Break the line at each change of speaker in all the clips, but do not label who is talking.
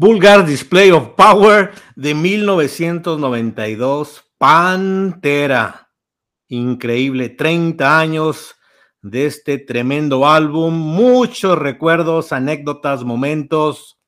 Vulgar Display of Power de 1992, Pantera. Increíble, 30 años de este tremendo álbum, muchos recuerdos, anécdotas, momentos.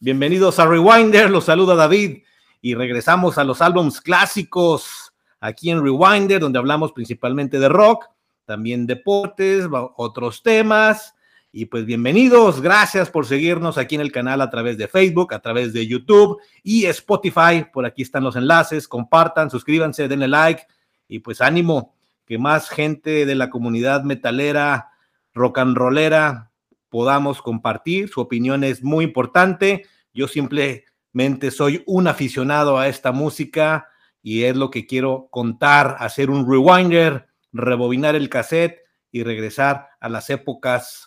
Bienvenidos a Rewinder, los saluda David y regresamos a los álbums clásicos aquí en Rewinder, donde hablamos principalmente de rock, también deportes, otros temas y pues bienvenidos, gracias por seguirnos aquí en el canal a través de Facebook, a través de YouTube y Spotify. Por aquí están los enlaces, compartan, suscríbanse, denle like y pues ánimo que más gente de la comunidad metalera, rock and rollera podamos compartir. Su opinión es muy importante. Yo simplemente soy un aficionado a esta música y es lo que quiero contar, hacer un rewinder, rebobinar el cassette y regresar a las épocas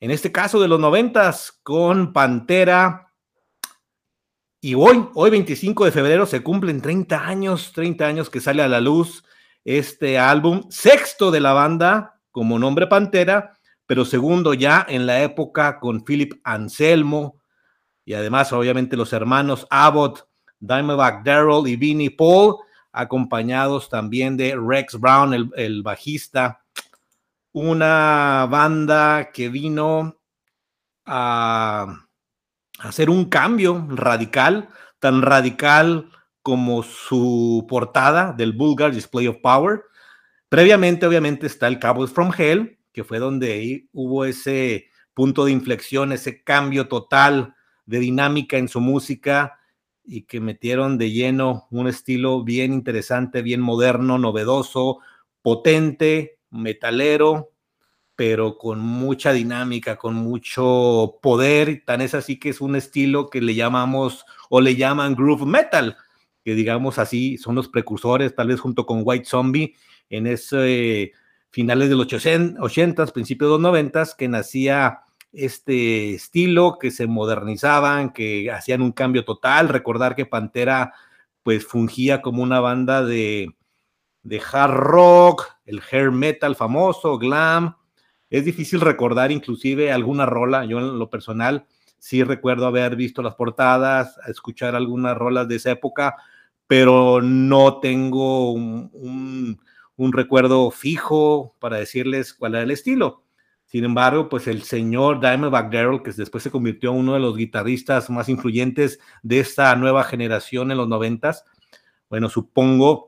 en este caso de los noventas, con Pantera. Y hoy, hoy 25 de febrero, se cumplen 30 años, 30 años que sale a la luz este álbum, sexto de la banda, como nombre Pantera, pero segundo ya en la época con Philip Anselmo, y además obviamente los hermanos Abbott, Diamondback Darrell y Vinnie Paul, acompañados también de Rex Brown, el bajista una banda que vino a hacer un cambio radical, tan radical como su portada del Vulgar Display of Power. Previamente, obviamente, está el Cowboys from Hell, que fue donde hubo ese punto de inflexión, ese cambio total de dinámica en su música y que metieron de lleno un estilo bien interesante, bien moderno, novedoso, potente, metalero, pero con mucha dinámica, con mucho poder. Tan es así que es un estilo que le llamamos o le llaman groove metal, que digamos así son los precursores, tal vez junto con White Zombie, en ese finales de los 80, principios de los 90, que nacía este estilo, que se modernizaban, que hacían un cambio total. Recordar que Pantera pues fungía como una banda de de hard rock, el hair metal famoso, glam. Es difícil recordar inclusive alguna rola. Yo en lo personal sí recuerdo haber visto las portadas, escuchar algunas rolas de esa época, pero no tengo un, recuerdo fijo para decirles cuál era el estilo. Sin embargo, pues el señor Diamondback Darrell, que después se convirtió en uno de los guitarristas más influyentes de esta nueva generación en los noventas, bueno, supongo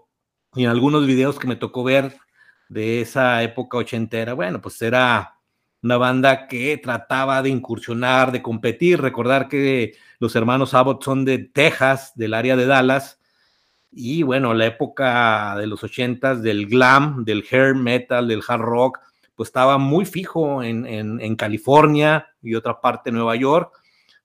y en algunos videos que me tocó ver de esa época ochentera, bueno, pues era una banda que trataba de incursionar, de competir. Recordar que los hermanos Abbott son de Texas, del área de Dallas. Y bueno, la época de los ochentas, del glam, del hair metal, del hard rock, pues estaba muy fijo en, en California y otra parte de Nueva York,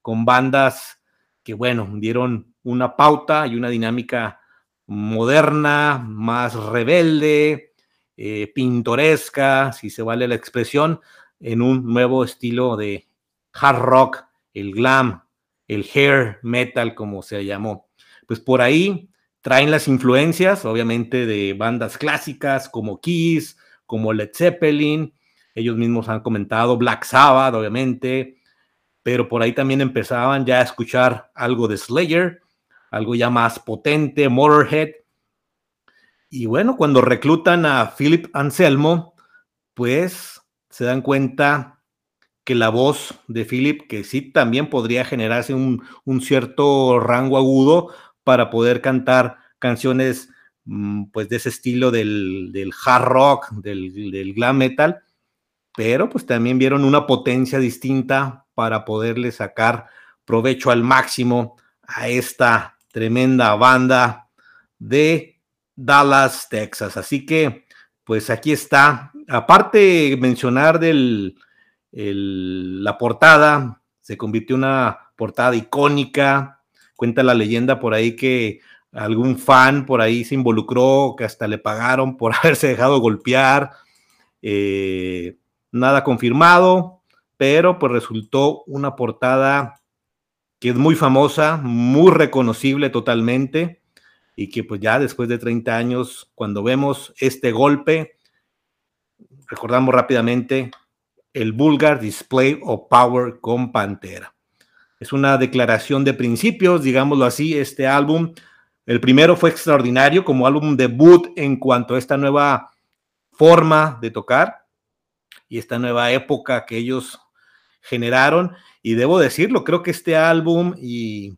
con bandas que, bueno, dieron una pauta y una dinámica moderna, más rebelde, eh, pintoresca, si se vale la expresión, en un nuevo estilo de hard rock, el glam, el hair metal, como se llamó. Pues por ahí traen las influencias, obviamente, de bandas clásicas como Kiss, como Led Zeppelin, ellos mismos han comentado Black Sabbath, obviamente, pero por ahí también empezaban ya a escuchar algo de Slayer, algo ya más potente, Motorhead. Y bueno, cuando reclutan a Philip Anselmo, pues se dan cuenta que la voz de Philip, que sí también podría generarse un, cierto rango agudo para poder cantar canciones mm, pues de ese estilo del, hard rock, del, del, glam metal, pero pues también vieron una potencia distinta para poderle sacar provecho al máximo a esta tremenda banda de Dallas, Texas. Así que, pues aquí está. Aparte mencionar del la portada, se convirtió en una portada icónica. Cuenta la leyenda por ahí que algún fan por ahí se involucró, que hasta le pagaron por haberse dejado golpear. Eh, nada confirmado, pero pues resultó una portada que es muy famosa, muy reconocible totalmente, y que pues ya después de 30 años, cuando vemos este golpe, recordamos rápidamente el Vulgar Display of Power con Pantera. es una declaración de principios, digámoslo así, este álbum. El primero fue extraordinario como álbum debut en cuanto a esta nueva forma de tocar y esta nueva época que ellos generaron. Y debo decirlo, creo que este álbum y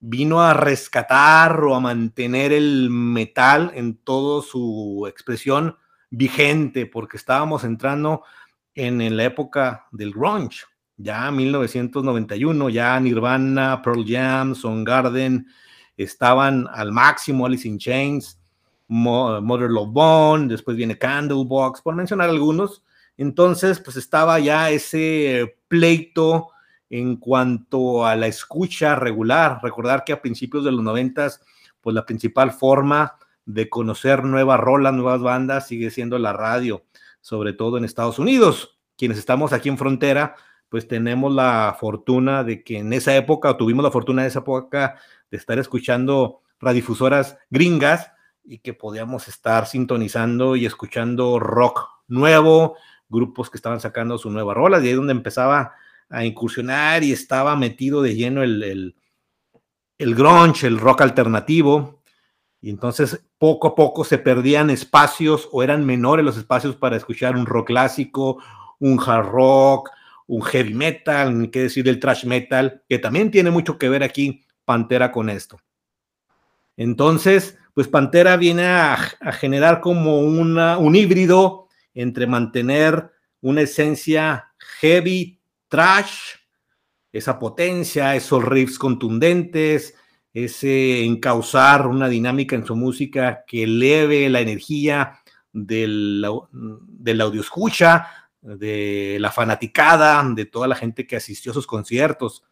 vino a rescatar o a mantener el metal en toda su expresión vigente, porque estábamos entrando en, la época del grunge, ya 1991, ya Nirvana, Pearl Jam, Garden estaban al máximo, Alice in Chains, Mother Love Bone, después viene Candlebox, por mencionar algunos. Entonces, pues estaba ya ese pleito en cuanto a la escucha regular. Recordar que a principios de los noventas, pues la principal forma de conocer nuevas rolas, nuevas bandas, sigue siendo la radio, sobre todo en Estados Unidos. Quienes estamos aquí en frontera, pues tenemos la fortuna de que en esa época, o tuvimos la fortuna en esa época de estar escuchando radiodifusoras gringas y que podíamos estar sintonizando y escuchando rock nuevo, grupos que estaban sacando su nueva rola, y ahí es donde empezaba a incursionar y estaba metido de lleno el, el, el grunge, el rock alternativo, y entonces poco a poco se perdían espacios o eran menores los espacios para escuchar un rock clásico, un hard rock, un heavy metal, ni qué decir del thrash metal, que también tiene mucho que ver aquí Pantera con esto. Entonces, pues Pantera viene a, a generar como una, un híbrido entre mantener una esencia heavy trash, esa potencia, esos riffs contundentes, ese encauzar una dinámica en su música que eleve la energía del, del audio escucha, de la fanaticada, de toda la gente que asistió a sus conciertos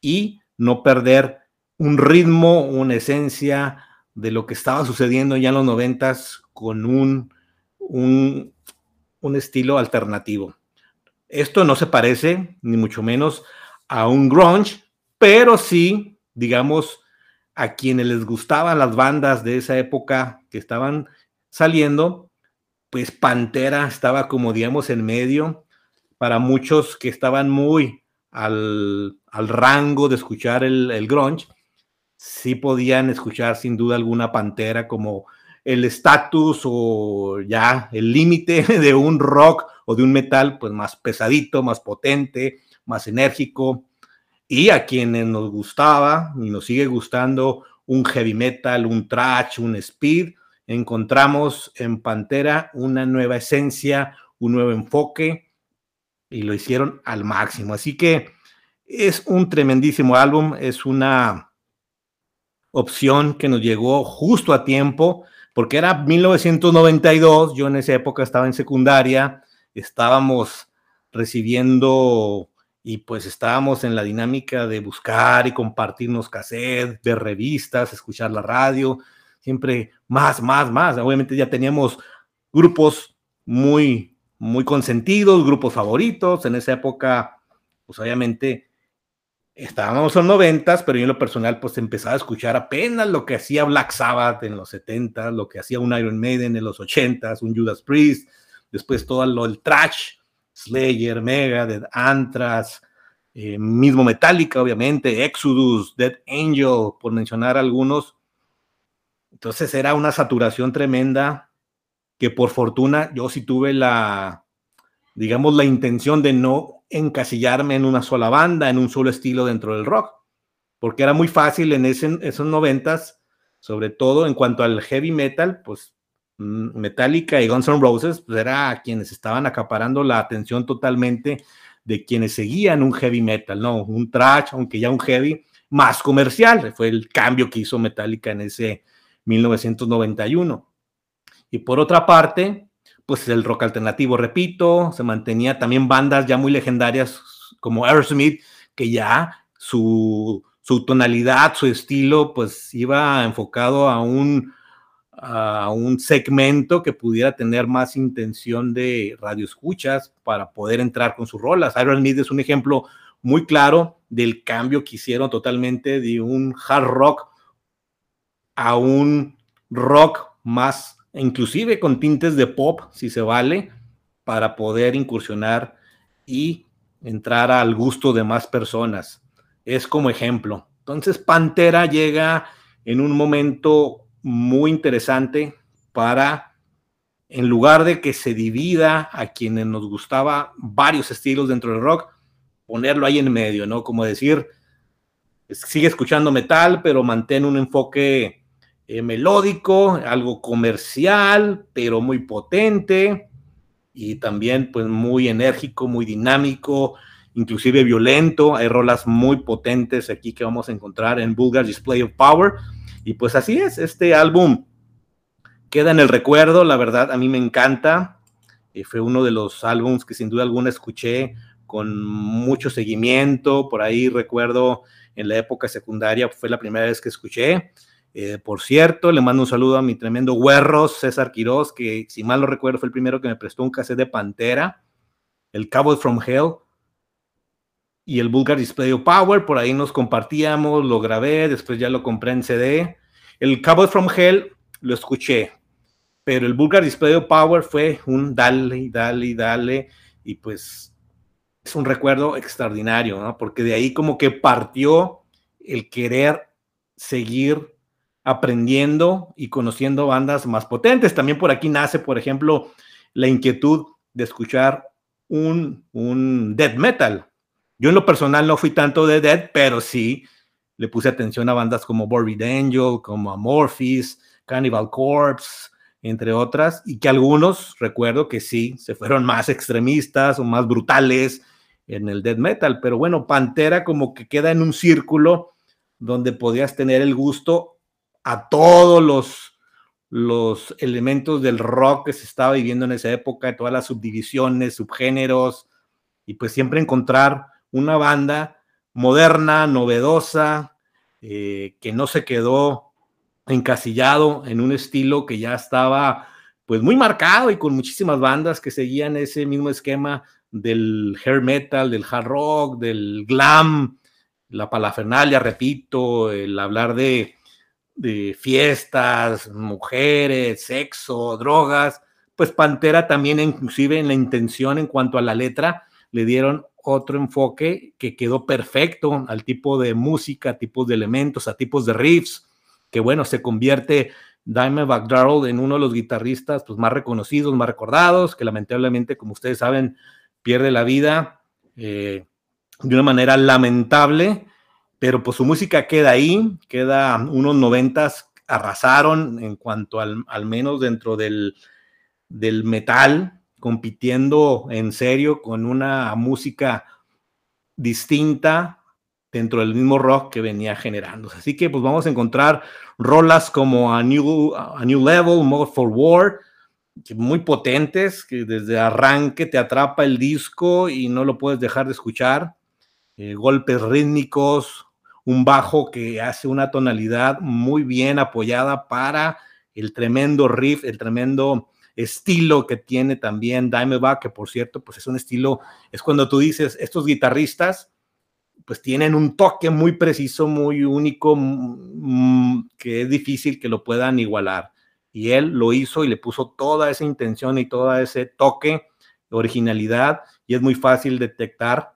y no perder un ritmo, una esencia de lo que estaba sucediendo ya en los noventas con un, un, un estilo alternativo. Esto no se parece, ni mucho menos, a un grunge, pero sí, digamos, a quienes les gustaban las bandas de esa época que estaban saliendo, pues Pantera estaba como, digamos, en medio. Para muchos que estaban muy al, rango de escuchar el, el, grunge, sí podían escuchar sin duda alguna Pantera como el estatus o ya el límite de un rock o de un metal pues más pesadito, más potente, más enérgico. Y a quienes nos gustaba y nos sigue gustando un heavy metal, un thrash, un speed, encontramos en Pantera una nueva esencia, un nuevo enfoque y lo hicieron al máximo. Así que es un tremendísimo álbum, es una opción que nos llegó justo a tiempo, porque era 1992, yo en esa época estaba en secundaria, estábamos recibiendo y pues estábamos en la dinámica de buscar y compartirnos cassettes, ver revistas, escuchar la radio, siempre más, más, más. Obviamente ya teníamos grupos muy, muy consentidos, grupos favoritos. En esa época, pues obviamente estábamos en noventas, pero yo en lo personal pues empezaba a escuchar apenas lo que hacía Black Sabbath en los 70, lo que hacía un Iron Maiden en los 80, un Judas Priest, después todo lo el trash, Slayer, Megadeth, Anthrax, eh, mismo Metallica, obviamente, Exodus, Dead Angel, por mencionar algunos. Entonces era una saturación tremenda que por fortuna yo sí tuve la, digamos, la intención de no encasillarme en una sola banda, en un solo estilo dentro del rock, porque era muy fácil en ese, esos noventas, sobre todo en cuanto al heavy metal, pues Mm, Metallica y Guns N' Roses, pues era quienes estaban acaparando la atención totalmente de quienes seguían un heavy metal, ¿no? Un trash, aunque ya un heavy más comercial, fue el cambio que hizo Metallica en ese 1991. Y por otra parte, pues el rock alternativo, repito, se mantenía también bandas ya muy legendarias como Aerosmith, que ya su, su tonalidad, su estilo, pues iba enfocado a un a un segmento que pudiera tener más intención de radioescuchas para poder entrar con sus rolas. Iron Smith es un ejemplo muy claro del cambio que hicieron totalmente de un hard rock a un rock más, inclusive con tintes de pop, si se vale, para poder incursionar y entrar al gusto de más personas. es como ejemplo. Entonces, Pantera llega en un momento muy interesante para, en lugar de que se divida a quienes nos gustaba varios estilos dentro del rock, ponerlo ahí en medio, ¿no? Como decir, sigue escuchando metal, pero mantén un enfoque eh, melódico, algo comercial, pero muy potente y también pues muy enérgico, muy dinámico, inclusive violento. Hay rolas muy potentes aquí que vamos a encontrar en Vulgar Display of Power. Y pues así es, este álbum queda en el recuerdo, la verdad a mí me encanta. y fue uno de los álbums que sin duda alguna escuché con mucho seguimiento. Por ahí recuerdo en la época secundaria, fue la primera vez que escuché. Eh, por cierto, le mando un saludo a mi tremendo güerros, César Quiroz, que si mal no recuerdo fue el primero que me prestó un cassette de Pantera, el Cowboy from Hell y el Vulgar Display of Power. Por ahí nos compartíamos, lo grabé, después ya lo compré en CD. El Cowboy from Hell lo escuché, pero el Vulgar Display of Power fue un dale, dale, dale, y pues es un recuerdo extraordinario. Porque de ahí como que partió el querer seguir aprendiendo y conociendo bandas más potentes. También por aquí nace, por ejemplo, la inquietud de escuchar un, un death metal. Yo en lo personal no fui tanto de death, pero sí le puse atención a bandas como Morbid Angel, como Amorphis, Cannibal Corpse, entre otras, y que algunos, recuerdo que sí, se fueron más extremistas o más brutales en el death metal, pero bueno, Pantera como que queda en un círculo donde podías tener el gusto a todos los, los elementos del rock que se estaba viviendo en esa época, todas las subdivisiones, subgéneros, y pues siempre encontrar una banda moderna, novedosa, eh, que no se quedó encasillado en un estilo que ya estaba pues muy marcado y con muchísimas bandas que seguían ese mismo esquema del hair metal, del hard rock, del glam, la palafernalia, repito, el hablar de de fiestas, mujeres, sexo, drogas, pues Pantera también inclusive en la intención en cuanto a la letra le dieron otro enfoque que quedó perfecto al tipo de música, tipos de elementos, a tipos de riffs, que bueno, se convierte Dimebag Darrell en uno de los guitarristas pues, más reconocidos, más recordados, que lamentablemente, como ustedes saben, pierde la vida eh, de una manera lamentable pero pues su música queda ahí, queda unos noventas, arrasaron en cuanto al, al menos dentro del, del metal, compitiendo en serio con una música distinta dentro del mismo rock que venía generando. Así que pues vamos a encontrar rolas como A New, a New Level, Mode for War, muy potentes, que desde arranque te atrapa el disco y no lo puedes dejar de escuchar. Eh, golpes rítmicos, un bajo que hace una tonalidad muy bien apoyada para el tremendo riff, el tremendo estilo que tiene también Dimebag, que por cierto, pues es un estilo, es cuando tú dices, estos guitarristas, pues tienen un toque muy preciso, muy único, mm, que es difícil que lo puedan igualar. Y él lo hizo y le puso toda esa intención y todo ese toque, originalidad, y es muy fácil detectar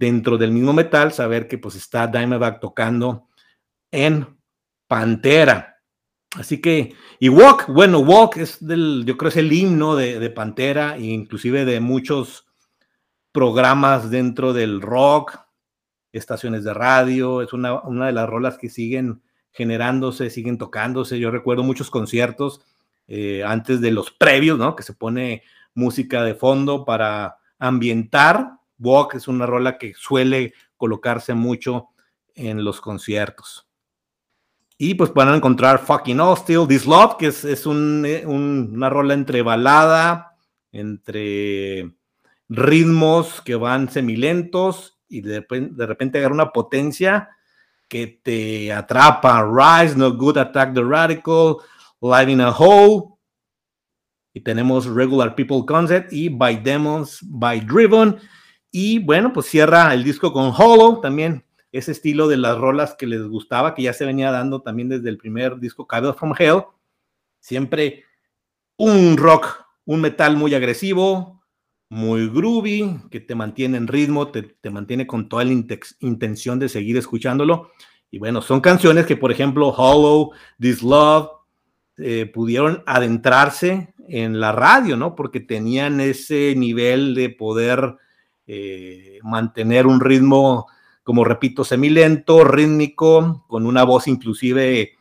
dentro del mismo metal, saber que pues está Dimebag tocando en Pantera. Así que, y Walk, bueno, Walk es del, yo creo es el himno de, Pantera, e inclusive de muchos programas dentro del rock, estaciones de radio, es una, una de las rolas que siguen generándose, siguen tocándose. Yo recuerdo muchos conciertos eh, antes de los previos, ¿no? Que se pone música de fondo para ambientar Walk es una rola que suele colocarse mucho en los conciertos. Y pues pueden encontrar Fucking Hostile, This Love, que es, eh, una rola entre balada, entre ritmos que van semilentos y de de repente agarra una potencia que te atrapa. Rise, No Good, Attack the Radical, Live in a Hole. Y tenemos Regular People Concept y By Demons, By Driven. Y bueno, pues cierra el disco con Hollow, también ese estilo de las rolas que les gustaba, que ya se venía dando también desde el primer disco Cable from Hell. Siempre un rock, un metal muy agresivo, muy groovy, que te mantiene en ritmo, te, mantiene con toda la intención de seguir escuchándolo. Y bueno, son canciones que, por ejemplo, Hollow, This Love, eh, pudieron adentrarse en la radio, ¿no? Porque tenían ese nivel de poder eh, mantener un ritmo, como repito, semilento, rítmico, con una voz inclusive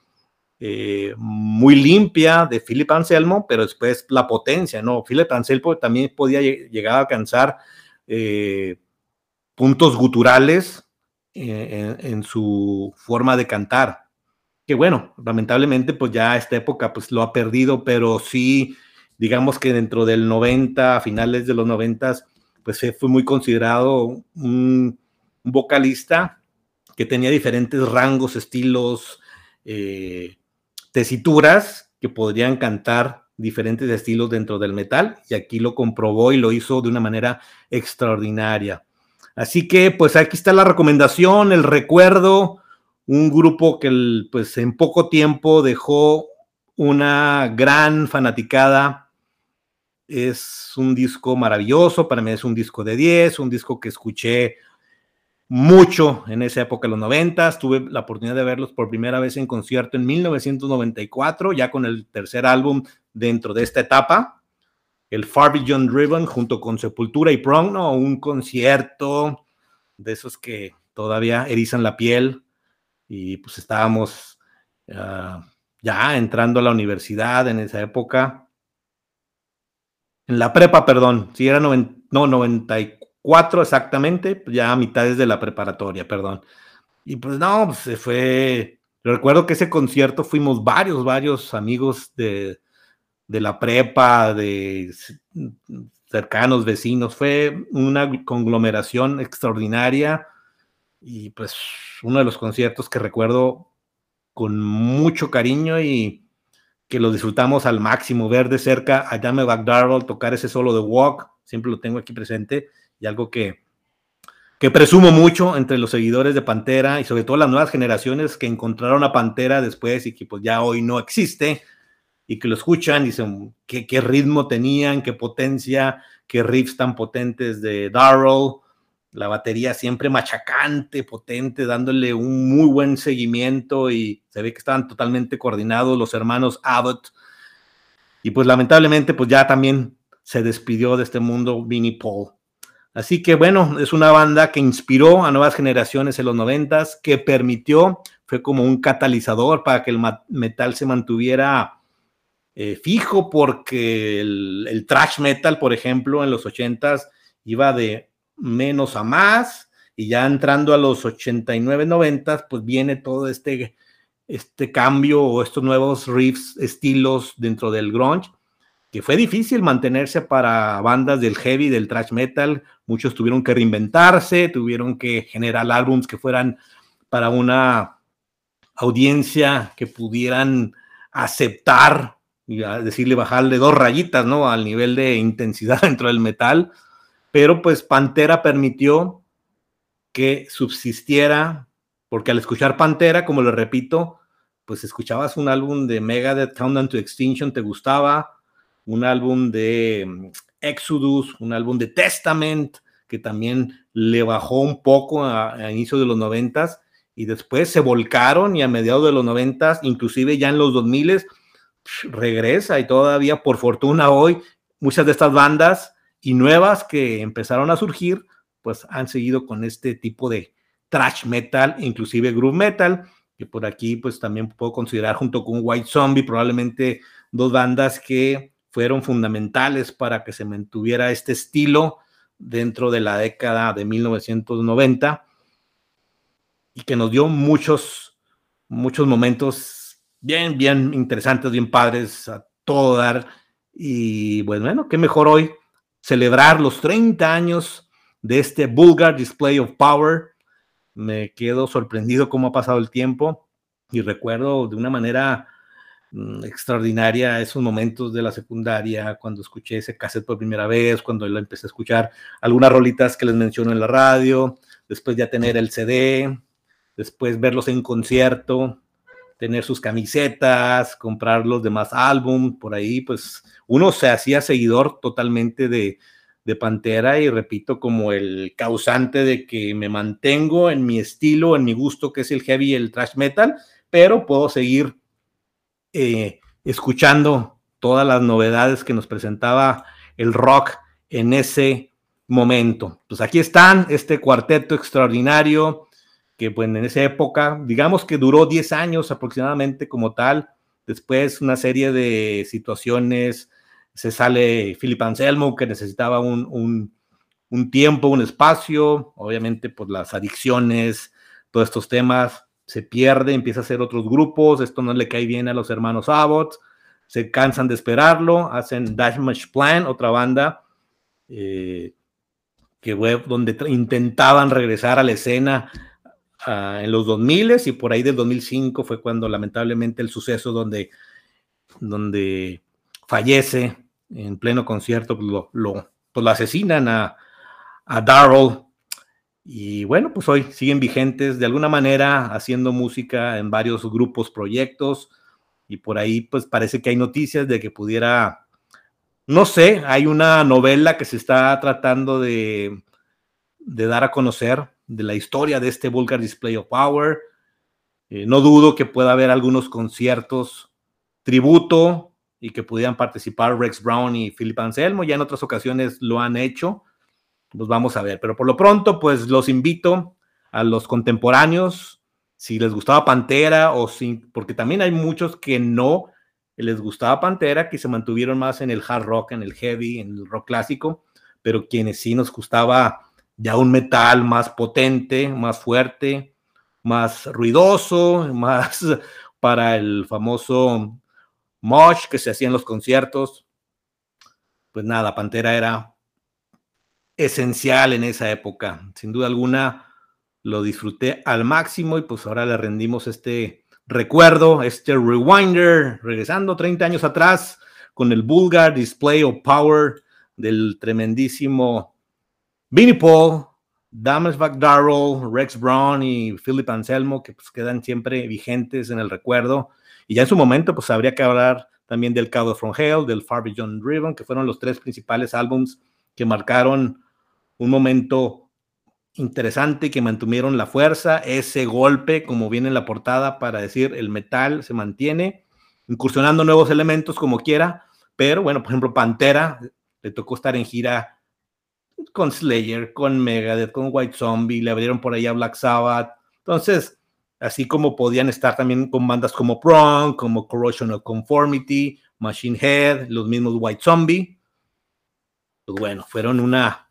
eh, muy limpia de Philip Anselmo, pero después la potencia, ¿no? Philip Anselmo también podía llegar a alcanzar puntos guturales en, su forma de cantar que bueno, lamentablemente pues ya esta época pues lo ha perdido, pero sí, digamos que dentro del 90, a finales de los 90, pues fue muy considerado un, vocalista que tenía diferentes rangos, estilos, eh, tesituras que podrían cantar diferentes estilos dentro del metal y aquí lo comprobó y lo hizo de una manera extraordinaria. Así que pues aquí está la recomendación, el recuerdo, un grupo que pues en poco tiempo dejó una gran fanaticada. Es un disco maravilloso, para mí es un disco de 10, un disco que escuché mucho en esa época, los 90. Tuve la oportunidad de verlos por primera vez en concierto en 1994, ya con el tercer álbum dentro de esta etapa, el Far Beyond Driven, junto con Sepultura y Prong, ¿no? un concierto de esos que todavía erizan la piel y pues estábamos ah, ya entrando a la universidad en esa época. En la prepa, perdón, si era no, 94 exactamente, ya a mitades de la preparatoria, perdón. Y pues no, pues se fue. Recuerdo que ese concierto fuimos varios, varios amigos de, de la prepa, de cercanos, vecinos. Fue una conglomeración extraordinaria y pues uno de los conciertos que recuerdo con mucho cariño y que lo disfrutamos al máximo, ver de cerca a Jamie McDarrell tocar ese solo de Walk, siempre lo tengo aquí presente, y algo que, que presumo mucho entre los seguidores de Pantera y sobre todo las nuevas generaciones que encontraron a Pantera después y que pues ya hoy no existe y que lo escuchan y dicen qué, qué ritmo tenían, qué potencia, qué riffs tan potentes de Darrell, la batería siempre machacante, potente, dándole un muy buen seguimiento y se ve que estaban totalmente coordinados los hermanos Abbott. Y pues lamentablemente pues ya también se despidió de este mundo Vinnie Paul. Así que bueno, es una banda que inspiró a nuevas generaciones en los noventas, que permitió, fue como un catalizador para que el metal se mantuviera eh, fijo, porque el, el, trash metal, por ejemplo, en los ochentas iba de menos a más, y ya entrando a los 89, 90, pues viene todo este, este cambio o estos nuevos riffs, estilos dentro del grunge, que fue difícil mantenerse para bandas del heavy, del thrash metal. Muchos tuvieron que reinventarse, tuvieron que generar álbums que fueran para una audiencia que pudieran aceptar y decirle bajarle dos rayitas, ¿no? Al nivel de intensidad dentro del metal pero pues Pantera permitió que subsistiera, porque al escuchar Pantera, como lo repito, pues escuchabas un álbum de Megadeth, Countdown to Extinction, te gustaba, un álbum de mm, Exodus, un álbum de Testament, que también le bajó un poco a, a inicio de los noventas, y después se volcaron y a mediados de los noventas, inclusive ya en los 2000 regresa y todavía por fortuna hoy muchas de estas bandas y nuevas que empezaron a surgir, pues han seguido con este tipo de thrash metal, inclusive groove metal, que por aquí pues también puedo considerar junto con White Zombie, probablemente dos bandas que fueron fundamentales para que se mantuviera este estilo dentro de la década de 1990 y que nos dio muchos, muchos momentos bien, bien interesantes, bien padres a todo dar. Y pues bueno, qué mejor hoy celebrar los 30 años de este Vulgar Display of Power. Me quedo sorprendido cómo ha pasado el tiempo y recuerdo de una manera mm, extraordinaria esos momentos de la secundaria, cuando escuché ese cassette por primera vez, cuando lo empecé a escuchar algunas rolitas que les menciono en la radio, después ya tener el CD, después verlos en concierto, tener sus camisetas, comprar los demás álbum, por ahí, pues uno se hacía seguidor totalmente de, de Pantera y repito como el causante de que me mantengo en mi estilo, en mi gusto que es el heavy el thrash metal, pero puedo seguir eh, escuchando todas las novedades que nos presentaba el rock en ese momento. Pues aquí están, este cuarteto extraordinario que pues en esa época, digamos que duró 10 años aproximadamente como tal, después una serie de situaciones, se sale Philip Anselmo que necesitaba un, un, tiempo, un espacio, obviamente pues las adicciones, todos estos temas, se pierde, empieza a hacer otros grupos, esto no le cae bien a los hermanos Abbott, se cansan de esperarlo, hacen Dash Plan, otra banda, eh, que donde intentaban regresar a la escena uh, en los 2000 y por ahí del 2005 fue cuando lamentablemente el suceso donde, donde fallece en pleno concierto, pues lo, lo, pues lo asesinan a, a Darrell. Y bueno, pues hoy siguen vigentes de alguna manera haciendo música en varios grupos, proyectos. Y por ahí pues parece que hay noticias de que pudiera, no sé, hay una novela que se está tratando de, de dar a conocer de la historia de este Vulgar Display of Power. Eh, no dudo que pueda haber algunos conciertos tributo y que pudieran participar Rex Brown y Philip Anselmo. Ya en otras ocasiones lo han hecho. Los vamos a ver. Pero por lo pronto, pues los invito a los contemporáneos, si les gustaba Pantera o sin, porque también hay muchos que no les gustaba Pantera, que se mantuvieron más en el hard rock, en el heavy, en el rock clásico, pero quienes sí nos gustaba ya un metal más potente, más fuerte, más ruidoso, más para el famoso mosh que se hacía en los conciertos. Pues nada, Pantera era esencial en esa época. Sin duda alguna lo disfruté al máximo y pues ahora le rendimos este recuerdo, este rewinder, regresando 30 años atrás con el Vulgar Display of Power del tremendísimo Vinnie Paul, Dames Darrell, Rex Brown y Philip Anselmo, que pues quedan siempre vigentes en el recuerdo. Y ya en su momento, pues habría que hablar también del Cabo From Hell, del Far Beyond Driven, que fueron los tres principales álbums que marcaron un momento interesante y que mantuvieron la fuerza, ese golpe, como viene en la portada, para decir el metal se mantiene, incursionando nuevos elementos como quiera, pero bueno, por ejemplo, Pantera le tocó estar en gira con Slayer, con Megadeth, con White Zombie, le abrieron por ahí a Black Sabbath. Entonces, así como podían estar también con bandas como Prong, como Corrosion of Conformity, Machine Head, los mismos White Zombie. Pues bueno, fueron una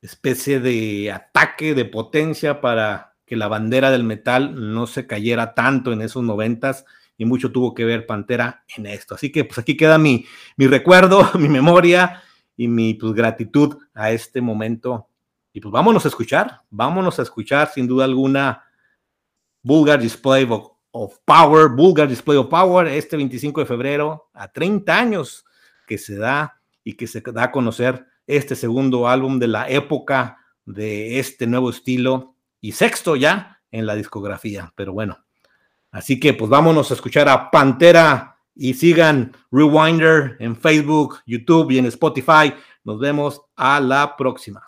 especie de ataque de potencia para que la bandera del metal no se cayera tanto en esos noventas y mucho tuvo que ver Pantera en esto. Así que pues aquí queda mi, mi recuerdo, mi memoria y mi pues, gratitud a este momento. Y pues vámonos a escuchar, vámonos a escuchar sin duda alguna Vulgar Display of, Power, Vulgar Display of Power, este 25 de febrero, a 30 años que se da y que se da a conocer este segundo álbum de la época de este nuevo estilo y sexto ya en la discografía. Pero bueno, así que pues vámonos a escuchar a Pantera y sigan Rewinder en Facebook, YouTube y en Spotify. Nos vemos a la próxima.